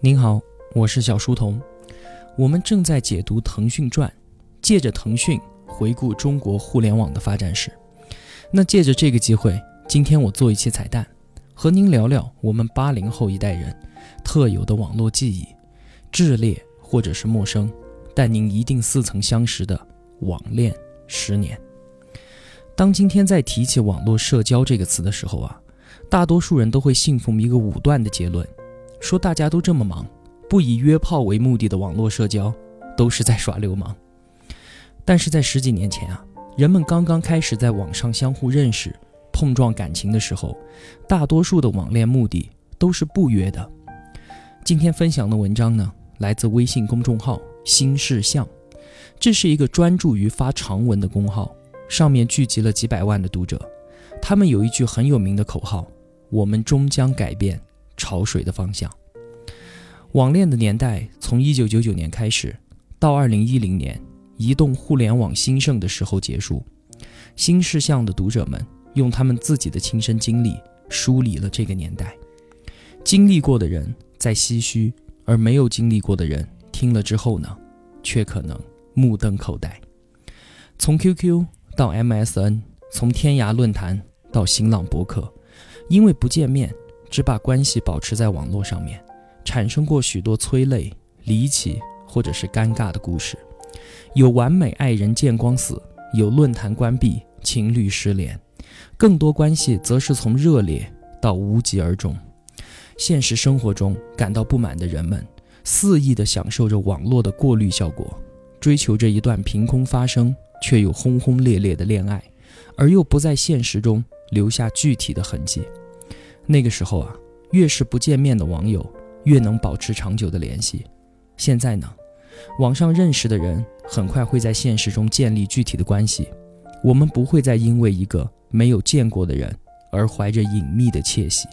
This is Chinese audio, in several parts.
您好，我是小书童。我们正在解读《腾讯传》，借着腾讯回顾中国互联网的发展史。那借着这个机会，今天我做一期彩蛋，和您聊聊我们八零后一代人特有的网络记忆，炽烈或者是陌生，但您一定似曾相识的网恋十年。当今天在提起网络社交这个词的时候啊，大多数人都会信奉一个武断的结论。说大家都这么忙，不以约炮为目的的网络社交，都是在耍流氓。但是在十几年前啊，人们刚刚开始在网上相互认识、碰撞感情的时候，大多数的网恋目的都是不约的。今天分享的文章呢，来自微信公众号“新事项”，这是一个专注于发长文的公号，上面聚集了几百万的读者。他们有一句很有名的口号：“我们终将改变。”潮水的方向。网恋的年代从一九九九年开始，到二零一零年移动互联网兴盛的时候结束。新事项的读者们用他们自己的亲身经历梳理了这个年代。经历过的人在唏嘘，而没有经历过的人听了之后呢，却可能目瞪口呆。从 QQ 到 MSN，从天涯论坛到新浪博客，因为不见面。只把关系保持在网络上面，产生过许多催泪、离奇或者是尴尬的故事。有完美爱人见光死，有论坛关闭，情侣失联，更多关系则是从热烈到无疾而终。现实生活中感到不满的人们，肆意地享受着网络的过滤效果，追求着一段凭空发生却又轰轰烈烈的恋爱，而又不在现实中留下具体的痕迹。那个时候啊，越是不见面的网友，越能保持长久的联系。现在呢，网上认识的人很快会在现实中建立具体的关系，我们不会再因为一个没有见过的人而怀着隐秘的窃喜。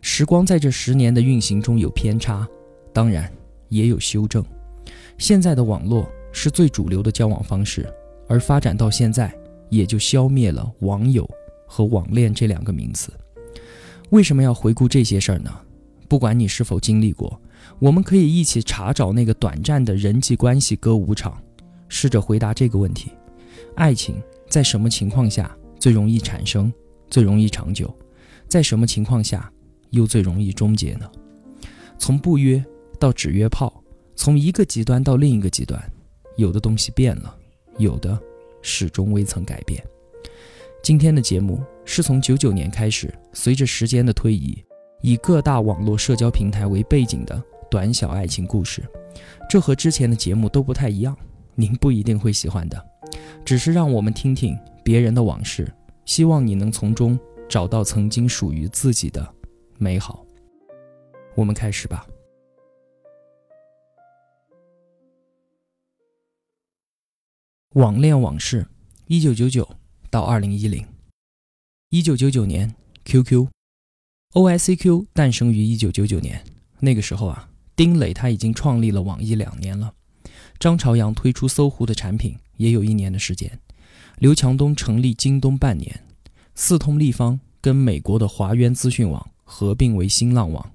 时光在这十年的运行中有偏差，当然也有修正。现在的网络是最主流的交往方式，而发展到现在，也就消灭了网友和网恋这两个名词。为什么要回顾这些事儿呢？不管你是否经历过，我们可以一起查找那个短暂的人际关系歌舞场，试着回答这个问题：爱情在什么情况下最容易产生、最容易长久？在什么情况下又最容易终结呢？从不约到只约炮，从一个极端到另一个极端，有的东西变了，有的始终未曾改变。今天的节目是从九九年开始，随着时间的推移，以各大网络社交平台为背景的短小爱情故事。这和之前的节目都不太一样，您不一定会喜欢的。只是让我们听听别人的往事，希望你能从中找到曾经属于自己的美好。我们开始吧。网恋往事，一九九九。到二零一零，一九九九年，QQ，OICQ 诞生于一九九九年。那个时候啊，丁磊他已经创立了网易两年了，张朝阳推出搜狐的产品也有一年的时间，刘强东成立京东半年，四通立方跟美国的华渊资讯网合并为新浪网，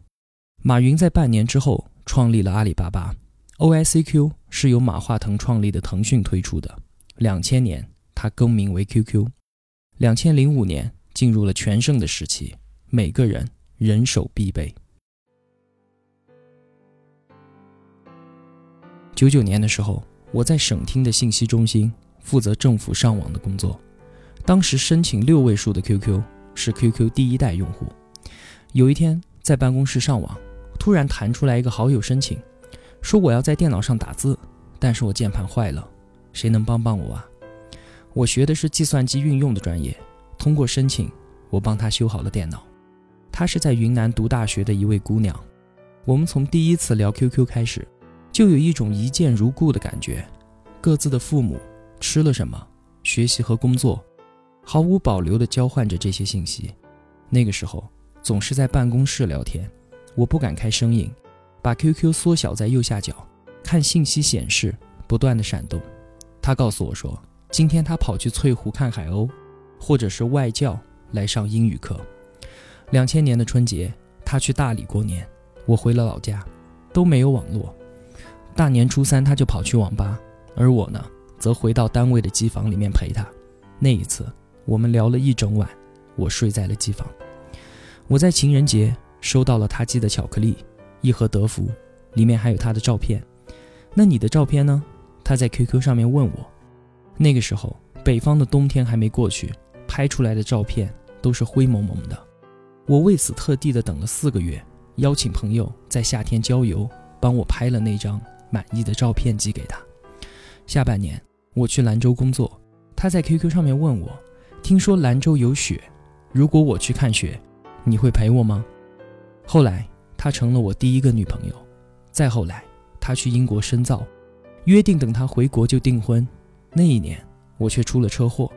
马云在半年之后创立了阿里巴巴。OICQ 是由马化腾创立的腾讯推出的，两千年。它更名为 QQ。两千零五年进入了全盛的时期，每个人人手必备。九九年的时候，我在省厅的信息中心负责政府上网的工作。当时申请六位数的 QQ 是 QQ 第一代用户。有一天在办公室上网，突然弹出来一个好友申请，说我要在电脑上打字，但是我键盘坏了，谁能帮帮我啊？我学的是计算机运用的专业，通过申请，我帮他修好了电脑。她是在云南读大学的一位姑娘。我们从第一次聊 QQ 开始，就有一种一见如故的感觉。各自的父母吃了什么，学习和工作，毫无保留地交换着这些信息。那个时候总是在办公室聊天，我不敢开声音，把 QQ 缩小在右下角，看信息显示不断的闪动。她告诉我说。今天他跑去翠湖看海鸥，或者是外教来上英语课。两千年的春节，他去大理过年，我回了老家。都没有网络。大年初三，他就跑去网吧，而我呢，则回到单位的机房里面陪他。那一次，我们聊了一整晚，我睡在了机房。我在情人节收到了他寄的巧克力，一盒德芙，里面还有他的照片。那你的照片呢？他在 QQ 上面问我。那个时候，北方的冬天还没过去，拍出来的照片都是灰蒙蒙的。我为此特地的等了四个月，邀请朋友在夏天郊游，帮我拍了那张满意的照片寄给他。下半年，我去兰州工作，他在 QQ 上面问我，听说兰州有雪，如果我去看雪。你会陪我吗？后来，她成了我第一个女朋友。再后来，他去英国深造，约定等他回国就订婚。那一年，我却出了车祸。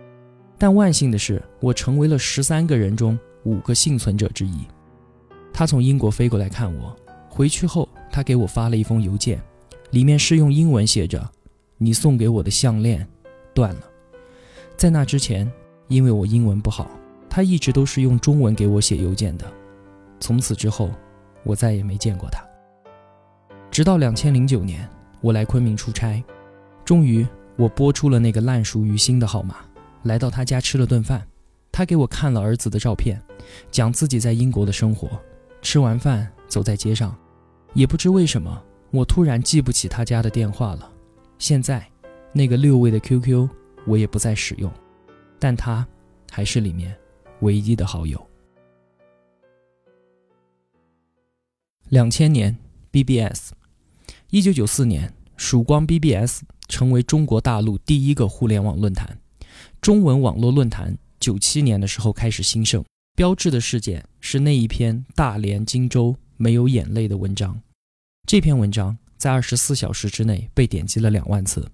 但万幸的是，我成为了十三个人中五个幸存者之一。他从英国飞过来看我，回去后，他给我发了一封邮件，里面是用英文写着：“你送给我的项链断了。”在那之前，因为我英文不好。他一直都是用中文给我写邮件的，从此之后，我再也没见过他。直到两千零九年，我来昆明出差，终于我拨出了那个烂熟于心的号码，来到他家吃了顿饭。他给我看了儿子的照片，讲自己在英国的生活。吃完饭，走在街上，也不知为什么，我突然记不起他家的电话了。现在，那个六位的 QQ 我也不再使用，但他还是里面。唯一的好友。两千年，BBS，一九九四年，曙光 BBS 成为中国大陆第一个互联网论坛。中文网络论坛九七年的时候开始兴盛，标志的事件是那一篇大连荆州没有眼泪的文章。这篇文章在二十四小时之内被点击了两万次，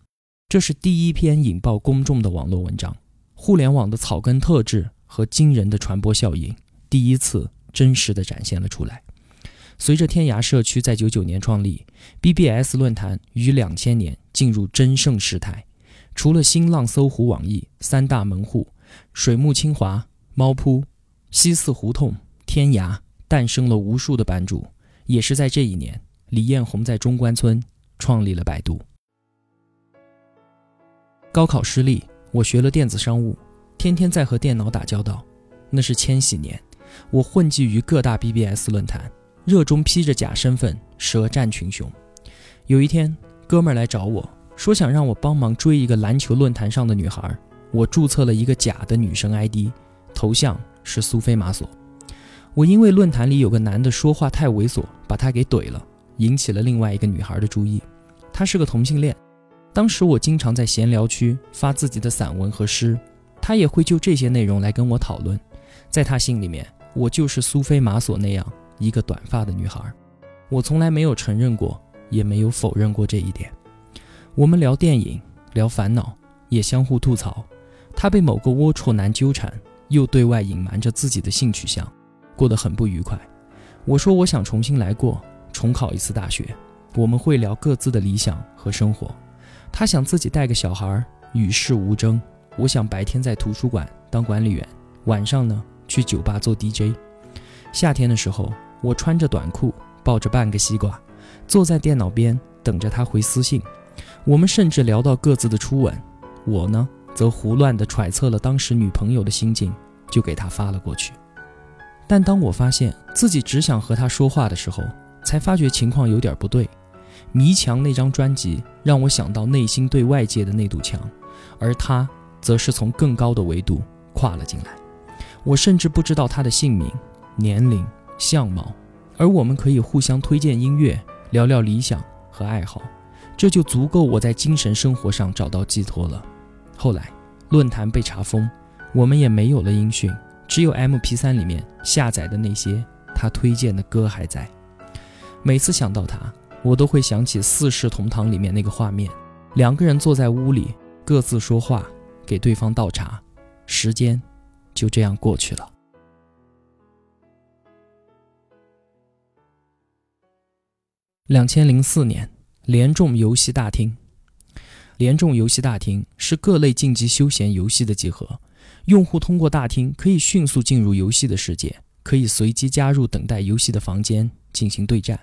这是第一篇引爆公众的网络文章。互联网的草根特质。和惊人的传播效应，第一次真实的展现了出来。随着天涯社区在九九年创立，BBS 论坛于两千年进入真盛时态。除了新浪、搜狐、网易三大门户，水木清华、猫扑、西四胡同、天涯诞生了无数的版主。也是在这一年，李彦宏在中关村创立了百度。高考失利，我学了电子商务。天天在和电脑打交道，那是千禧年。我混迹于各大 BBS 论坛，热衷披着假身份舌战群雄。有一天，哥们儿来找我说，想让我帮忙追一个篮球论坛上的女孩。我注册了一个假的女生 ID，头像是苏菲玛索。我因为论坛里有个男的说话太猥琐，把他给怼了，引起了另外一个女孩的注意。他是个同性恋。当时我经常在闲聊区发自己的散文和诗。他也会就这些内容来跟我讨论，在他心里面，我就是苏菲玛索那样一个短发的女孩。我从来没有承认过，也没有否认过这一点。我们聊电影，聊烦恼，也相互吐槽。他被某个龌龊男纠缠，又对外隐瞒着自己的性取向，过得很不愉快。我说我想重新来过，重考一次大学。我们会聊各自的理想和生活。他想自己带个小孩，与世无争。我想白天在图书馆当管理员，晚上呢去酒吧做 DJ。夏天的时候，我穿着短裤，抱着半个西瓜，坐在电脑边等着他回私信。我们甚至聊到各自的初吻。我呢，则胡乱地揣测了当时女朋友的心境，就给他发了过去。但当我发现自己只想和他说话的时候，才发觉情况有点不对。迷墙那张专辑让我想到内心对外界的那堵墙，而他。则是从更高的维度跨了进来，我甚至不知道他的姓名、年龄、相貌，而我们可以互相推荐音乐，聊聊理想和爱好，这就足够我在精神生活上找到寄托了。后来论坛被查封，我们也没有了音讯，只有 MP3 里面下载的那些他推荐的歌还在。每次想到他，我都会想起《四世同堂》里面那个画面，两个人坐在屋里，各自说话。给对方倒茶，时间就这样过去了。两千零四年，联众游戏大厅。联众游戏大厅是各类竞技休闲游戏的集合，用户通过大厅可以迅速进入游戏的世界，可以随机加入等待游戏的房间进行对战。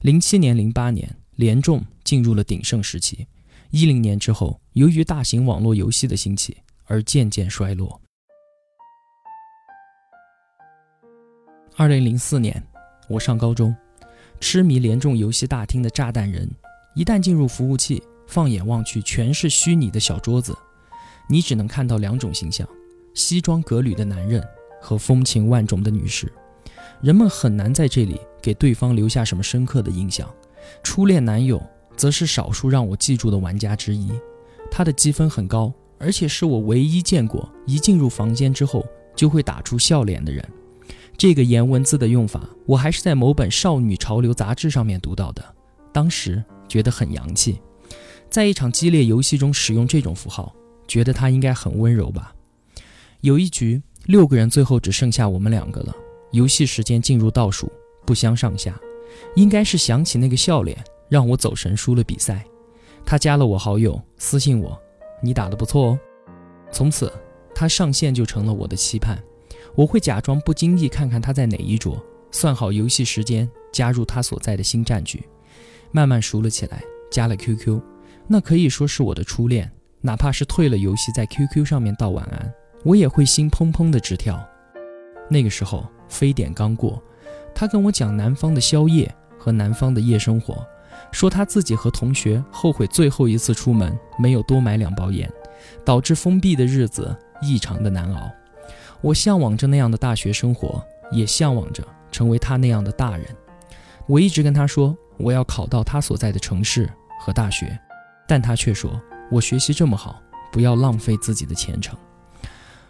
零七年、零八年，联众进入了鼎盛时期。一零年之后，由于大型网络游戏的兴起而渐渐衰落。二零零四年，我上高中，痴迷联众游戏大厅的炸弹人，一旦进入服务器，放眼望去全是虚拟的小桌子，你只能看到两种形象：西装革履的男人和风情万种的女士。人们很难在这里给对方留下什么深刻的印象。初恋男友。则是少数让我记住的玩家之一，他的积分很高，而且是我唯一见过一进入房间之后就会打出笑脸的人。这个颜文字的用法，我还是在某本少女潮流杂志上面读到的，当时觉得很洋气。在一场激烈游戏中使用这种符号，觉得他应该很温柔吧。有一局六个人，最后只剩下我们两个了，游戏时间进入倒数，不相上下，应该是想起那个笑脸。让我走神输了比赛，他加了我好友，私信我：“你打得不错哦。”从此，他上线就成了我的期盼。我会假装不经意看看他在哪一桌，算好游戏时间，加入他所在的新战局，慢慢熟了起来。加了 QQ，那可以说是我的初恋。哪怕是退了游戏，在 QQ 上面道晚安，我也会心砰砰的直跳。那个时候，非典刚过，他跟我讲南方的宵夜和南方的夜生活。说他自己和同学后悔最后一次出门没有多买两包烟，导致封闭的日子异常的难熬。我向往着那样的大学生活，也向往着成为他那样的大人。我一直跟他说我要考到他所在的城市和大学，但他却说我学习这么好，不要浪费自己的前程。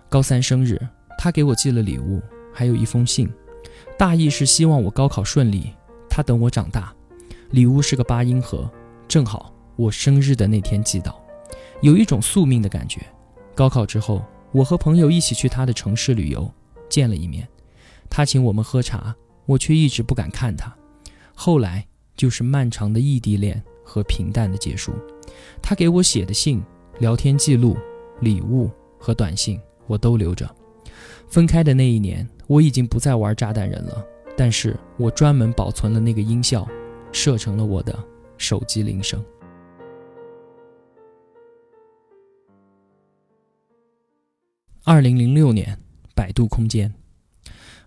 高三生日，他给我寄了礼物，还有一封信，大意是希望我高考顺利，他等我长大。礼物是个八音盒，正好我生日的那天寄到，有一种宿命的感觉。高考之后，我和朋友一起去他的城市旅游，见了一面，他请我们喝茶，我却一直不敢看他。后来就是漫长的异地恋和平淡的结束。他给我写的信、聊天记录、礼物和短信，我都留着。分开的那一年，我已经不再玩炸弹人了，但是我专门保存了那个音效。设成了我的手机铃声。二零零六年，百度空间。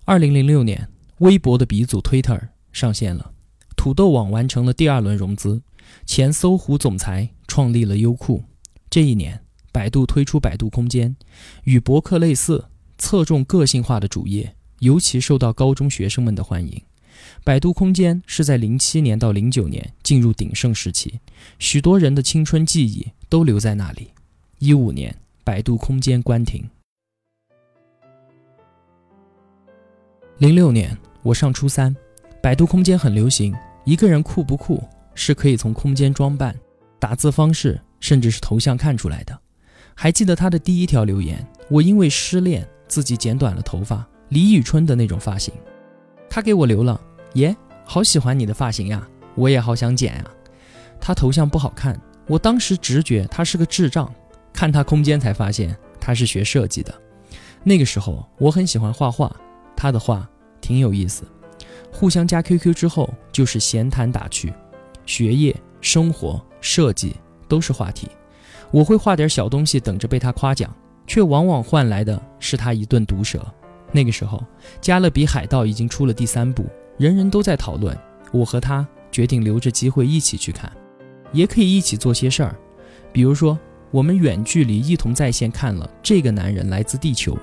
二零零六年，微博的鼻祖 Twitter 上线了，土豆网完成了第二轮融资，前搜狐总裁创立了优酷。这一年，百度推出百度空间，与博客类似，侧重个性化的主页，尤其受到高中学生们的欢迎。百度空间是在零七年到零九年进入鼎盛时期，许多人的青春记忆都留在那里。一五年，百度空间关停。零六年，我上初三，百度空间很流行。一个人酷不酷，是可以从空间装扮、打字方式，甚至是头像看出来的。还记得他的第一条留言：我因为失恋，自己剪短了头发，李宇春的那种发型。他给我留了。耶，好喜欢你的发型呀！我也好想剪呀。他头像不好看，我当时直觉他是个智障，看他空间才发现他是学设计的。那个时候我很喜欢画画，他的话挺有意思。互相加 QQ 之后就是闲谈打趣，学业、生活、设计都是话题。我会画点小东西等着被他夸奖，却往往换来的是他一顿毒舌。那个时候，《加勒比海盗》已经出了第三部。人人都在讨论，我和他决定留着机会一起去看，也可以一起做些事儿，比如说我们远距离一同在线看了《这个男人来自地球》。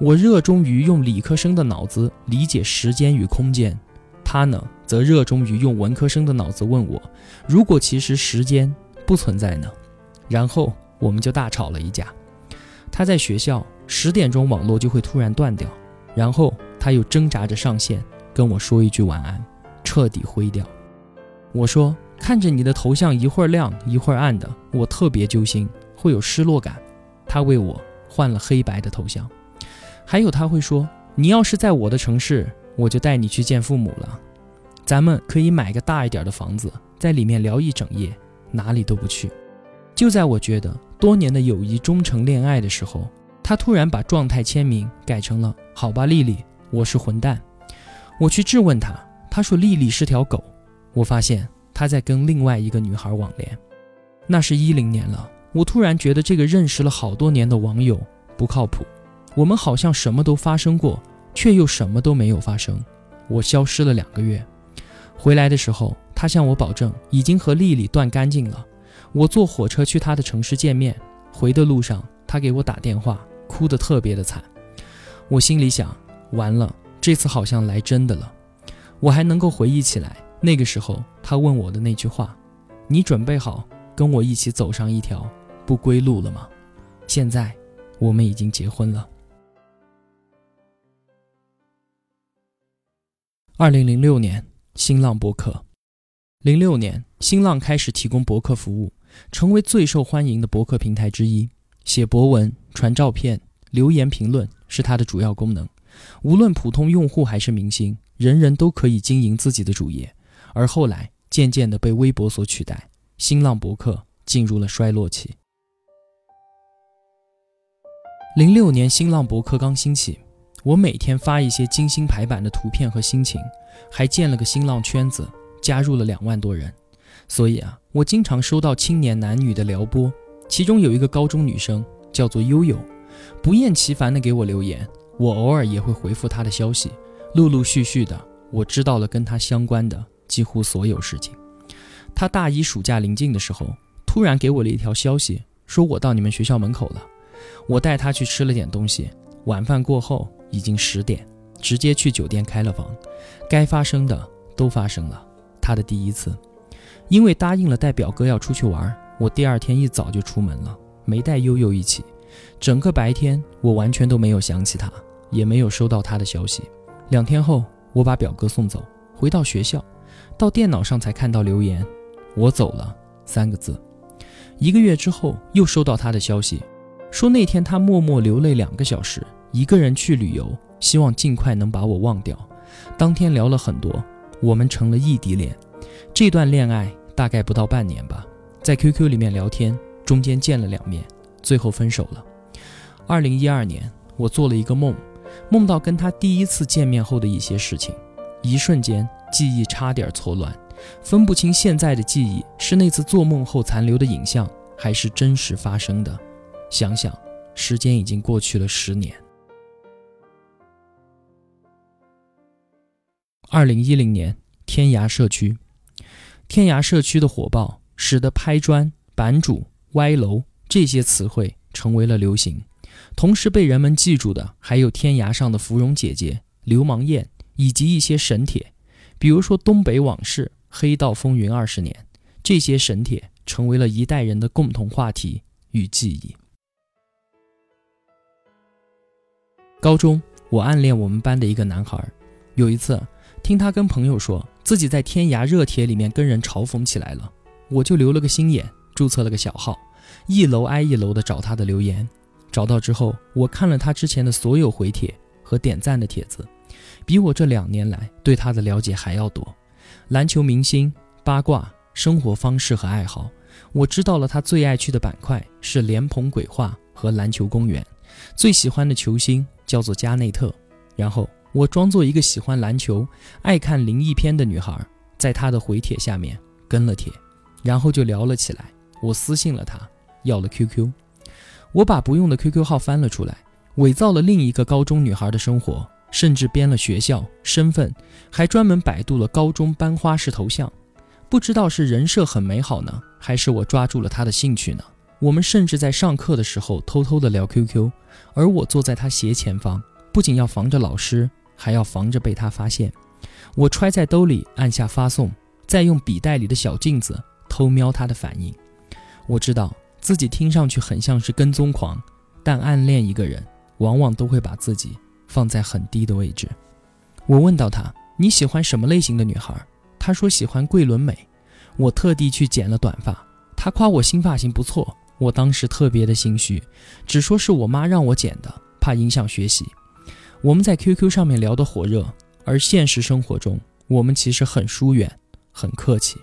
我热衷于用理科生的脑子理解时间与空间，他呢则热衷于用文科生的脑子问我：如果其实时间不存在呢？然后我们就大吵了一架。他在学校十点钟网络就会突然断掉，然后他又挣扎着上线。跟我说一句晚安，彻底灰掉。我说看着你的头像一会儿亮一会儿暗的，我特别揪心，会有失落感。他为我换了黑白的头像，还有他会说你要是在我的城市，我就带你去见父母了，咱们可以买个大一点的房子，在里面聊一整夜，哪里都不去。就在我觉得多年的友谊终成恋爱的时候，他突然把状态签名改成了好吧，丽丽，我是混蛋。我去质问他，他说：“丽丽是条狗。”我发现他在跟另外一个女孩网恋。那是一零年了，我突然觉得这个认识了好多年的网友不靠谱。我们好像什么都发生过，却又什么都没有发生。我消失了两个月，回来的时候，他向我保证已经和丽丽断干净了。我坐火车去他的城市见面，回的路上他给我打电话，哭得特别的惨。我心里想，完了，这次好像来真的了。我还能够回忆起来，那个时候他问我的那句话：“你准备好跟我一起走上一条不归路了吗？”现在，我们已经结婚了。二零零六年，新浪博客。零六年，新浪开始提供博客服务，成为最受欢迎的博客平台之一。写博文、传照片、留言评论是它的主要功能。无论普通用户还是明星，人人都可以经营自己的主页。而后来，渐渐地被微博所取代，新浪博客进入了衰落期。零六年，新浪博客刚兴起。我每天发一些精心排版的图片和心情，还建了个新浪圈子，加入了两万多人。所以啊，我经常收到青年男女的撩拨，其中有一个高中女生叫做悠悠，不厌其烦地给我留言，我偶尔也会回复她的消息。陆陆续续的，我知道了跟她相关的几乎所有事情。她大一暑假临近的时候，突然给我了一条消息，说我到你们学校门口了。我带她去吃了点东西，晚饭过后。已经十点，直接去酒店开了房，该发生的都发生了。他的第一次，因为答应了带表哥要出去玩，我第二天一早就出门了，没带悠悠一起。整个白天我完全都没有想起他，也没有收到他的消息。两天后，我把表哥送走，回到学校，到电脑上才看到留言：“我走了”三个字。一个月之后，又收到他的消息，说那天他默默流泪两个小时。一个人去旅游，希望尽快能把我忘掉。当天聊了很多，我们成了异地恋。这段恋爱大概不到半年吧，在 QQ 里面聊天，中间见了两面，最后分手了。二零一二年，我做了一个梦，梦到跟他第一次见面后的一些事情，一瞬间记忆差点错乱，分不清现在的记忆是那次做梦后残留的影像，还是真实发生的。想想，时间已经过去了十年。二零一零年，天涯社区，天涯社区的火爆，使得拍砖、版主、歪楼这些词汇成为了流行。同时被人们记住的，还有天涯上的芙蓉姐姐、流氓燕以及一些神帖，比如说东北往事、黑道风云二十年。这些神帖成为了一代人的共同话题与记忆。高中，我暗恋我们班的一个男孩，有一次。听他跟朋友说自己在天涯热帖里面跟人嘲讽起来了，我就留了个心眼，注册了个小号，一楼挨一楼的找他的留言。找到之后，我看了他之前的所有回帖和点赞的帖子，比我这两年来对他的了解还要多。篮球明星、八卦、生活方式和爱好，我知道了他最爱去的板块是莲蓬鬼话和篮球公园，最喜欢的球星叫做加内特，然后。我装作一个喜欢篮球、爱看灵异片的女孩，在他的回帖下面跟了帖，然后就聊了起来。我私信了他，要了 QQ。我把不用的 QQ 号翻了出来，伪造了另一个高中女孩的生活，甚至编了学校、身份，还专门百度了高中班花式头像。不知道是人设很美好呢，还是我抓住了他的兴趣呢？我们甚至在上课的时候偷偷的聊 QQ，而我坐在他斜前方，不仅要防着老师。还要防着被他发现，我揣在兜里，按下发送，再用笔袋里的小镜子偷瞄他的反应。我知道自己听上去很像是跟踪狂，但暗恋一个人，往往都会把自己放在很低的位置。我问到他你喜欢什么类型的女孩？他说喜欢桂纶镁。我特地去剪了短发，他夸我新发型不错，我当时特别的心虚，只说是我妈让我剪的，怕影响学习。我们在 QQ 上面聊得火热，而现实生活中，我们其实很疏远，很客气。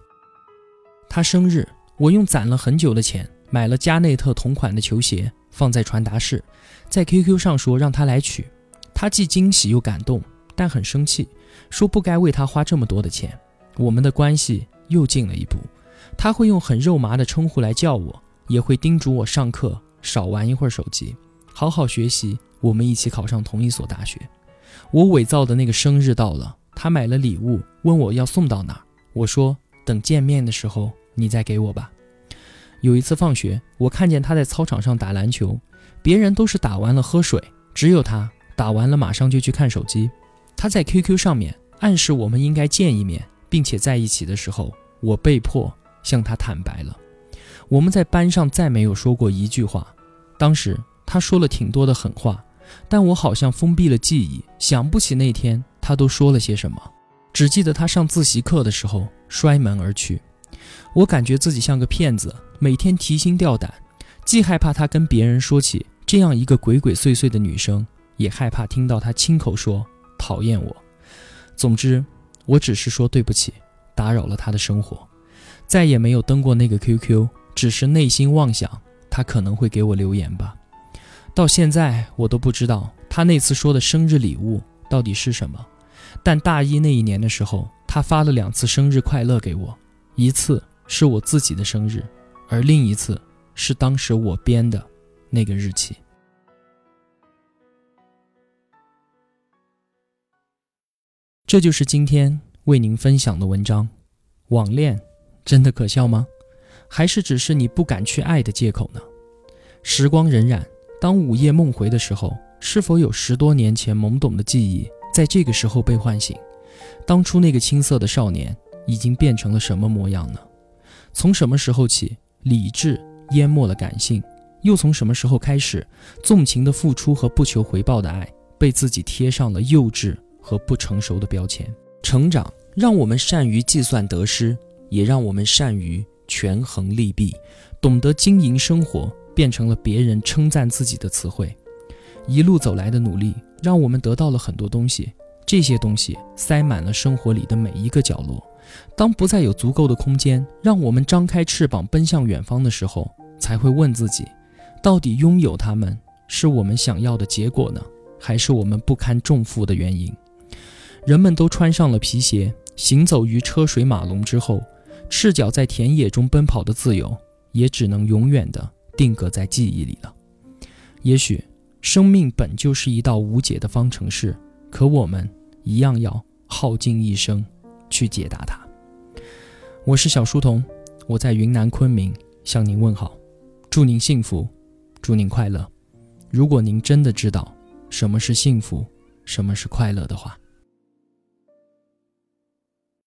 他生日，我用攒了很久的钱买了加内特同款的球鞋，放在传达室，在 QQ 上说让他来取。他既惊喜又感动，但很生气，说不该为他花这么多的钱。我们的关系又近了一步。他会用很肉麻的称呼来叫我，也会叮嘱我上课少玩一会儿手机，好好学习。我们一起考上同一所大学。我伪造的那个生日到了，他买了礼物，问我要送到哪。我说等见面的时候你再给我吧。有一次放学，我看见他在操场上打篮球，别人都是打完了喝水，只有他打完了马上就去看手机。他在 QQ 上面暗示我们应该见一面，并且在一起的时候，我被迫。向他坦白了，我们在班上再没有说过一句话。当时他说了挺多的狠话，但我好像封闭了记忆，想不起那天他都说了些什么，只记得他上自习课的时候摔门而去。我感觉自己像个骗子，每天提心吊胆，既害怕他跟别人说起这样一个鬼鬼祟祟的女生，也害怕听到他亲口说讨厌我。总之，我只是说对不起，打扰了他的生活。再也没有登过那个 QQ，只是内心妄想他可能会给我留言吧。到现在我都不知道他那次说的生日礼物到底是什么。但大一那一年的时候，他发了两次生日快乐给我，一次是我自己的生日，而另一次是当时我编的那个日期。这就是今天为您分享的文章，网恋。真的可笑吗？还是只是你不敢去爱的借口呢？时光荏苒，当午夜梦回的时候，是否有十多年前懵懂的记忆在这个时候被唤醒？当初那个青涩的少年已经变成了什么模样呢？从什么时候起，理智淹没了感性？又从什么时候开始，纵情的付出和不求回报的爱被自己贴上了幼稚和不成熟的标签？成长让我们善于计算得失。也让我们善于权衡利弊，懂得经营生活，变成了别人称赞自己的词汇。一路走来的努力，让我们得到了很多东西，这些东西塞满了生活里的每一个角落。当不再有足够的空间，让我们张开翅膀奔向远方的时候，才会问自己：到底拥有它们是我们想要的结果呢，还是我们不堪重负的原因？人们都穿上了皮鞋，行走于车水马龙之后。赤脚在田野中奔跑的自由，也只能永远的定格在记忆里了。也许，生命本就是一道无解的方程式，可我们一样要耗尽一生去解答它。我是小书童，我在云南昆明向您问好，祝您幸福，祝您快乐。如果您真的知道什么是幸福，什么是快乐的话。